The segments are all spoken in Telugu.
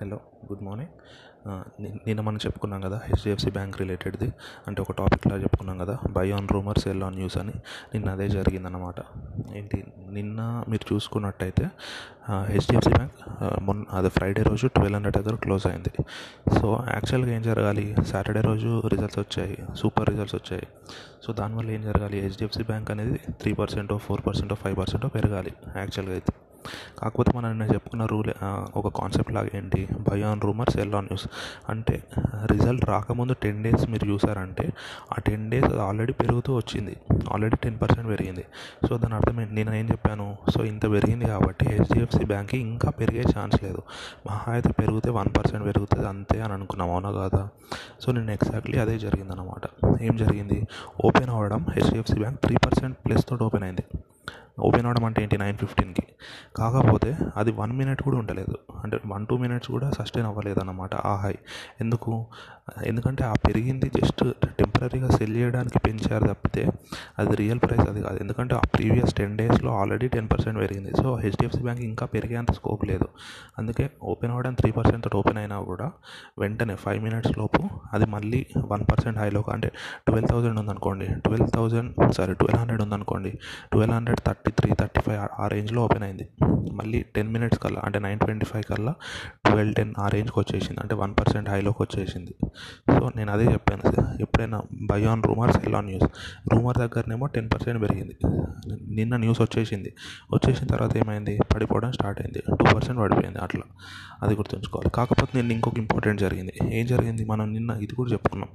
హలో గుడ్ మార్నింగ్ నిన్న మనం చెప్పుకున్నాం కదా హెచ్డిఎఫ్సి బ్యాంక్ రిలేటెడ్ది అంటే ఒక టాపిక్లా చెప్పుకున్నాం కదా buy on rumour sell on news అని. నిన్న అదే జరిగిందన్నమాట. ఏంటి నిన్న మీరు చూసుకున్నట్టయితే హెచ్డిఎఫ్సి బ్యాంక్ మొన్న అది ఫ్రైడే రోజు ట్వెల్వ్ హండ్రెడ్ దగ్గర క్లోజ్ అయింది. సో యాక్చువల్గా ఏం జరగాలి? సాటర్డే రోజు రిజల్ట్స్ వచ్చాయి సూపర్ రిజల్ట్స్ వచ్చాయి. సో దానివల్ల ఏం జరగాలి? హెచ్డిఎఫ్సి బ్యాంక్ అనేది three percent four percent five percent పెరగాలి యాక్చువల్గా అయితే. కాకపోతే మనం నేను చెప్పుకున్న రూల్ ఒక కాన్సెప్ట్ లాగా ఏంటి? Buy on rumour sell on news అంటే రిజల్ట్ రాకముందు టెన్ డేస్ మీరు చూసారంటే ఆ టెన్ డేస్ ఆల్రెడీ పెరుగుతూ వచ్చింది. ఆల్రెడీ టెన్ పర్సెంట్ పెరిగింది. సో దాని అర్థం ఏంటి? నేను ఏం చెప్పాను? సో ఇంత పెరిగింది కాబట్టి హెచ్డిఎఫ్సి బ్యాంక్కి ఇంకా పెరిగే ఛాన్స్ లేదు. మహా అయితే పెరిగితే వన్ పర్సెంట్ పెరుగుతుంది అంతే అని అనుకున్నాం అవునా కాదా? సో నేను ఎగ్జాక్ట్లీ అదే జరిగిందనమాట ఏం జరిగింది? ఓపెన్ అవ్వడం HDFC bank three percent plus తోటి ఓపెన్ అయింది. ఓపెన్ అవడం అంటే ఏంటి? నైన్ ఫిఫ్టీన్కి. కాకపోతే అది వన్ మినిట్ కూడా ఉండలేదు. అంటే వన్ టూ మినిట్స్ కూడా సస్టైన్ అవ్వలేదు అన్నమాట ఆ హై. ఎందుకు? ఎందుకంటే ఆ పెరిగింది జస్ట్ టెంపరీగా సెల్ చేయడానికి పెంచారు తప్పితే అది రియల్ ప్రైస్ అది కాదు. ఎందుకంటే ఆ ప్రీవియస్ టెన్ డేస్లో ఆల్రెడీ టెన్ పర్సెంట్ పెరిగింది. సో హెచ్డిఎఫ్సి బ్యాంక్ ఇంకా పెరిగేంత స్కోప్ లేదు. అందుకే ఓపెన్ అవ్వడం త్రీ పర్సెంట్ తోటి ఓపెన్ అయినా కూడా వెంటనే ఫైవ్ మినిట్స్ లోపు అది మళ్ళీ వన్ పర్సెంట్ హైలో అంటే ట్వెల్వ్ థౌసండ్ ఉందనుకోండి. Twelve thousand sorry twelve hundred ఉందనుకోండి. Twelve hundred thirty three thirty five ఆ రేంజ్లో ఓపెన్ అయింది. మళ్ళీ టెన్ మినిట్స్ కల్లా అంటే నైన్ ట్వంటీ ఫైవ్ కల్లా ట్వెల్వ్ టెన్ ఆ రేంజ్కి వచ్చేసింది. అంటే వన్ పర్సెంట్ హైలోకి వచ్చేసింది. సో నేను అదే చెప్పాను. ఎప్పుడైనా buy on rumour sell on news. Rumour దగ్గరనేమో ten percent పెరిగింది. నిన్న న్యూస్ వచ్చేసింది. వచ్చేసిన తర్వాత ఏమైంది? పడిపోవడం స్టార్ట్ అయింది. టూ పర్సెంట్ పడిపోయింది అట్లా. అది గుర్తుంచుకోవాలి. కాకపోతే నిన్న ఇంకొక ఇంపార్టెంట్ జరిగింది. ఏం జరిగింది? మనం నిన్న ఇది కూడా చెప్పుకున్నాం.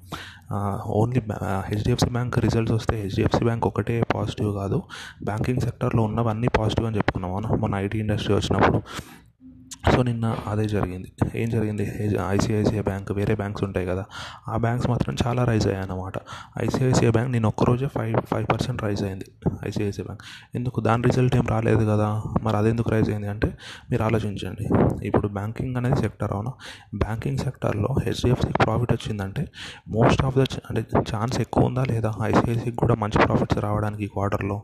ఓన్లీ హెచ్డిఎఫ్సి బ్యాంక్ రిజల్ట్స్ వస్తే హెచ్డిఎఫ్సి బ్యాంక్ ఒకటే పాజిటివ్ కాదు. బ్యాంకింగ్ సెక్టర్లో ఉన్నవన్నీ పాజిటివ్ అని చెప్పుకున్నాం అవునా? మొన్న ఐటీ ఇండస్ట్రీ వచ్చినప్పుడు. సో నిన్న అదే జరిగింది. ఏం జరిగింది? ఐసిఐసిఐ బ్యాంక్ వేరే బ్యాంక్స్ ఉంటాయి కదా. ఆ బ్యాంక్స్ మాత్రం చాలా రైజ్ అయ్యాయి అన్నమాట ఐసిఐసిఐ బ్యాంక్ నేను ఒక్కరోజే ఫైవ్ ఫైవ్ పర్సెంట్ రైజ్ అయింది. ఐసిఐసిఐ బ్యాంక్ ఎందుకు? దాని రిజల్ట్ ఏం రాలేదు కదా. మరి అది ఎందుకు రైజ్ అయింది అంటే మీరు ఆలోచించండి. ఇప్పుడు బ్యాంకింగ్ అనేది సెక్టర్ అవునా? బ్యాంకింగ్ సెక్టర్లో హెచ్డిఎఫ్సికి ప్రాఫిట్ వచ్చిందంటే మోస్ట్ ఆఫ్ ద అంటే ఛాన్స్ ఎక్కువ ఉందా లేదా? ఐసిఐసికి కూడా మంచి ప్రాఫిట్స్ రావడానికి క్వార్టర్లో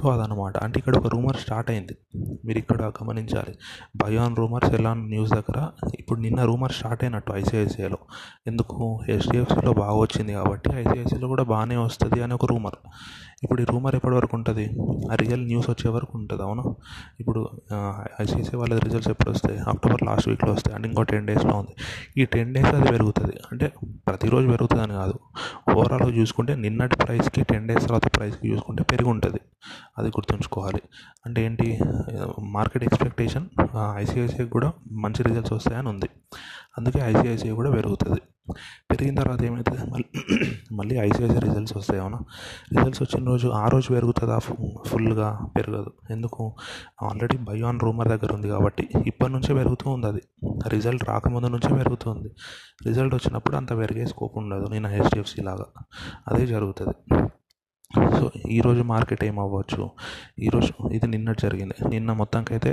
సో అదనమాట అంటే ఇక్కడ ఒక రూమర్ స్టార్ట్ అయింది. మీరు ఇక్కడ గమనించాలి. Buy on rumour sell news దగ్గర ఇప్పుడు నిన్న రూమర్ స్టార్ట్ అయినట్టు ఐసిఐసిఐలో ఎందుకు? హెచ్డిఎఫ్సిలో బాగా వచ్చింది కాబట్టి ఐసిఐసిఐలో కూడా బాగానే వస్తుంది అని ఒక రూమర్ ఇప్పుడు ఈ రూమర్ ఎప్పటి వరకు ఉంటుంది ఆ రియల్ న్యూస్ వచ్చే వరకు ఉంటుంది అవునా? ఇప్పుడు ఐసిఐసిఐ వాళ్ళ రిజల్ట్స్ ఎప్పుడు వస్తాయి? అక్టోబర్ లాస్ట్ వీక్లో వస్తాయి అంటే ఇంకో టెన్ డేస్లో ఉంది. ఈ టెన్ డేస్ అది పెరుగుతుంది. అంటే ప్రతిరోజు పెరుగుతుంది అని కాదు. ఓవరాల్గా చూసుకుంటే నిన్నటి ప్రైస్కి టెన్ డేస్ తర్వాత ప్రైస్కి చూసుకుంటే పెరిగి ఉంటుంది అది గుర్తుంచుకోవాలి. అంటే ఏంటి మార్కెట్ ఎక్స్పెక్టేషన్ ఐసీఐసీఐ కూడా మంచి రిజల్ట్స్ వస్తాయని ఉంది. అందుకే ఐసీఐసీఐ కూడా పెరుగుతుంది. పెరిగిన తర్వాత ఏమవుతుంది మళ్ళీ మళ్ళీ ఐసీఐసీ రిజల్ట్స్ వస్తాయి అవునా? రిజల్ట్స్ వచ్చిన రోజు ఆ రోజు పెరుగుతుందా? ఫుల్గా పెరగదు. ఎందుకు? ఆల్రెడీ బై ఆన్ రూమర్ దగ్గర ఉంది కాబట్టి ఇప్పటి నుంచే పెరుగుతూ ఉంది అది. రిజల్ట్ రాకముందు నుంచే పెరుగుతుంది రిజల్ట్ వచ్చినప్పుడు అంత పెరిగే స్కోప్ ఉండదు. నేను హెచ్డిఎఫ్సి లాగా. అదే జరుగుతుంది. సో ఈరోజు మార్కెట్ ఏమవ్వచ్చు ఈరోజు ఇది నిన్న జరిగింది. నిన్న మొత్తానికైతే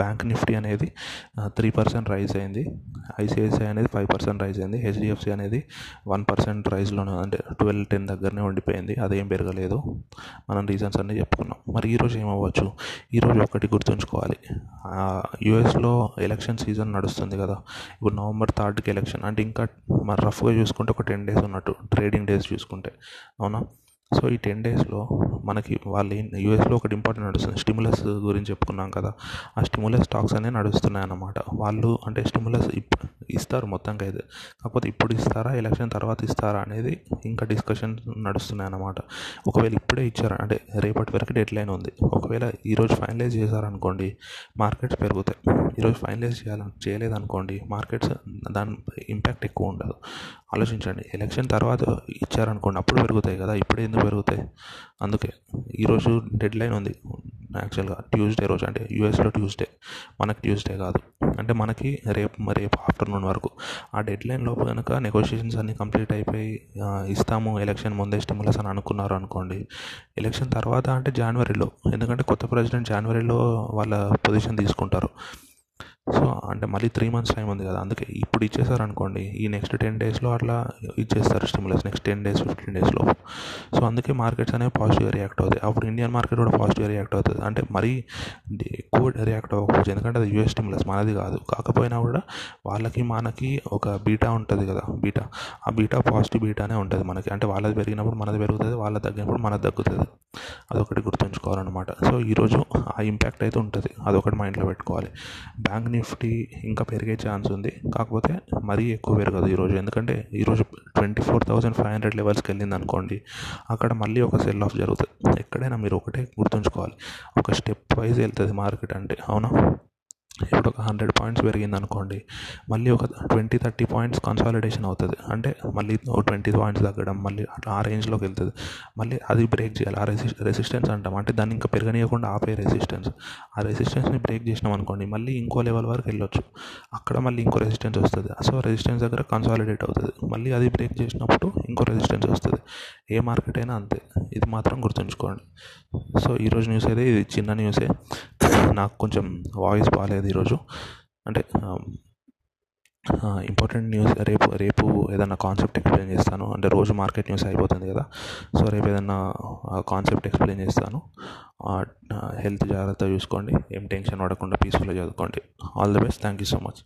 బ్యాంక్ నిఫ్టీ అనేది త్రీ పర్సెంట్ రైజ్ అయింది. ఐసిఐసిఐ అనేది ఫైవ్ పర్సెంట్ రైజ్ అయింది. హెచ్డిఎఫ్సి అనేది వన్ పర్సెంట్ రైజ్లోనే అంటే ట్వెల్వ్ టెన్ దగ్గరనే ఉండిపోయింది. అదేం పెరగలేదు. మనం రీజన్స్ అన్నీ చెప్పుకున్నాం. మరి ఈరోజు ఏమవ్వచ్చు ఈరోజు ఒకటి గుర్తుంచుకోవాలి. యూఎస్లో ఎలక్షన్ సీజన్ నడుస్తుంది కదా. ఇప్పుడు నవంబర్ థర్డ్కి ఎలక్షన్. అంటే ఇంకా మరి రఫ్గా చూసుకుంటే ఒక టెన్ డేస్ ఉన్నట్టు ట్రేడింగ్ డేస్ చూసుకుంటే. అవునా? సో ఈ టెన్ డేస్లో మనకి వాళ్ళు యూఎస్లో ఒకటి ఇంపార్టెంట్ నడుస్తుంది. స్టిములస్ గురించి చెప్పుకున్నాం కదా. ఆ స్టిములస్ స్టాక్స్ అనేవి నడుస్తున్నాయి అన్నమాట వాళ్ళు అంటే స్టిములస్ ఇస్తారు మొత్తంగా అయితే. కాకపోతే ఇప్పుడు ఇస్తారా ఎలక్షన్ తర్వాత ఇస్తారా అనేది ఇంకా డిస్కషన్ నడుస్తున్నాయి అన్నమాట. ఒకవేళ ఇప్పుడే ఇచ్చారా అంటే రేపటి వరకు డెడ్ లైన్ ఉంది. ఒకవేళ ఈరోజు ఫైనలైజ్ చేశారనుకోండి మార్కెట్స్ పెరుగుతాయి ఈరోజు ఫైనలైజ్ చేయాలని చేయలేదనుకోండి మార్కెట్స్ దాని ఇంపాక్ట్ ఎక్కువ ఉండదు. ఆలోచించండి. ఎలక్షన్ తర్వాత ఇచ్చారనుకోండి అప్పుడు పెరుగుతాయి కదా ఇప్పుడే ఎందుకు పెరుగుతాయి? అందుకే ఈరోజు డెడ్ లైన్ ఉంది. యాక్చువల్గా ట్యూస్డే రోజు అంటే యూఎస్లో ట్యూస్డే మనకి ట్యూస్డే కాదు. అంటే మనకి రేపు రేపు ఆఫ్టర్నూన్ వరకు. ఆ డెడ్ లైన్ లోపు కనుక నెగోషియేషన్స్ అన్నీ కంప్లీట్ అయిపోయి ఇస్తాము ఎలక్షన్ ముందే స్టిమ్యులస్ అని అనుకున్నారు అనుకోండి. ఎలక్షన్ తర్వాత అంటే జనవరిలో ఎందుకంటే కొత్త ప్రెసిడెంట్ జనవరిలో వాళ్ళ పొజిషన్ తీసుకుంటారు. సో అంటే మళ్ళీ త్రీ మంత్స్ టైం ఉంది కదా అందుకే ఇప్పుడు ఇచ్చేసారు అనుకోండి ఈ నెక్స్ట్ టెన్ డేస్లో అట్లా ఇచ్చేస్తారు stimulus next ten days fifteen డేస్లో సో అందుకే మార్కెట్స్ అనేవి పాజిటివ్గా రియాక్ట్ అవుతాయి. అప్పుడు ఇండియన్ మార్కెట్ కూడా పాజిటివ్గా రియాక్ట్ అవుతుంది. అంటే మరీ ఎక్కువ రియాక్ట్ అవ్వకపోవచ్చు ఎందుకంటే అది యూఎస్ స్టిమ్యులస్ మనది కాదు. కాకపోయినా కూడా వాళ్ళకి మనకి ఒక బీటా ఉంటుంది కదా బీటా ఆ బీటా పాజిటివ్ బీటానే ఉంటుంది మనకి. అంటే వాళ్ళది పెరిగినప్పుడు మనది పెరుగుతుంది వాళ్ళ తగ్గినప్పుడు మనది తగ్గుతుంది. అదొకటి గుర్తుంచుకోవాలన్నమాట. సో ఈరోజు ఆ ఇంపాక్ట్ అయితే ఉంటుంది. అదొకటి మైండ్లో పెట్టుకోవాలి. బ్యాంక్ నిఫ్టీ ఇంకా పెరిగే ఛాన్స్ ఉంది. కాకపోతే మరీ ఎక్కువ పెరగదు ఈరోజు. ఎందుకంటే ఈరోజు twenty four thousand five hundred లెవెల్స్కి వెళ్ళింది అనుకోండి అక్కడ మళ్ళీ ఒక సెల్ ఆఫ్ జరుగుతుంది. ఎక్కడైనా మీరు ఒకటే గుర్తుంచుకోవాలి. ఒక స్టెప్ వైజ్ వెళ్తుంది మార్కెట్ అంటే. అవునా? ఇప్పుడు ఒక హండ్రెడ్ పాయింట్స్ పెరిగింది అనుకోండి మళ్ళీ ఒక ట్వంటీ థర్టీ పాయింట్స్ కన్సాలిడేషన్ అవుతుంది. అంటే మళ్ళీ ఒక ట్వంటీ పాయింట్స్ తగ్గడం మళ్ళీ అట్లా ఆ రేంజ్లోకి వెళ్తుంది. మళ్ళీ అది బ్రేక్ చేయాలి. ఆ రెసి రెసిస్టెన్స్ అంటాం. అంటే దాన్ని ఇంకా పెరగనీయకుండా ఆపే రెసిస్టెన్స్ ఆ రెసిస్టెన్స్ని బ్రేక్ చేసినాం అనుకోండి మళ్ళీ ఇంకో లెవెల్ వరకు వెళ్ళొచ్చు. అక్కడ మళ్ళీ ఇంకో రెసిస్టెన్స్ వస్తుంది. సో రెసిస్టెన్స్ దగ్గర కన్సాలిడేట్ అవుతుంది. మళ్ళీ అది బ్రేక్ చేసినప్పుడు ఇంకో రెసిస్టెన్స్ వస్తుంది. ఏ మార్కెట్ అయినా అంతే. ఇది మాత్రం గుర్తుంచుకోండి. సో ఈరోజు న్యూస్ అయితే ఇది చిన్న న్యూసే నాకు కొంచెం వాయిస్ బాగాలేదు ఈరోజు. అంటే ఇంపార్టెంట్ న్యూస్ రేపు రేపు ఏదైనా కాన్సెప్ట్ ఎక్స్ప్లెయిన్ చేస్తాను. అంటే రోజు మార్కెట్ న్యూస్ అయిపోతుంది కదా. సో రేపు ఏదైనా కాన్సెప్ట్ ఎక్స్ప్లెయిన్ చేస్తాను. హెల్త్ జాగ్రత్త చూసుకోండి. ఏం టెన్షన్ పడకుండా పీస్ఫుల్గా చదువుకోండి. All the best thank you so much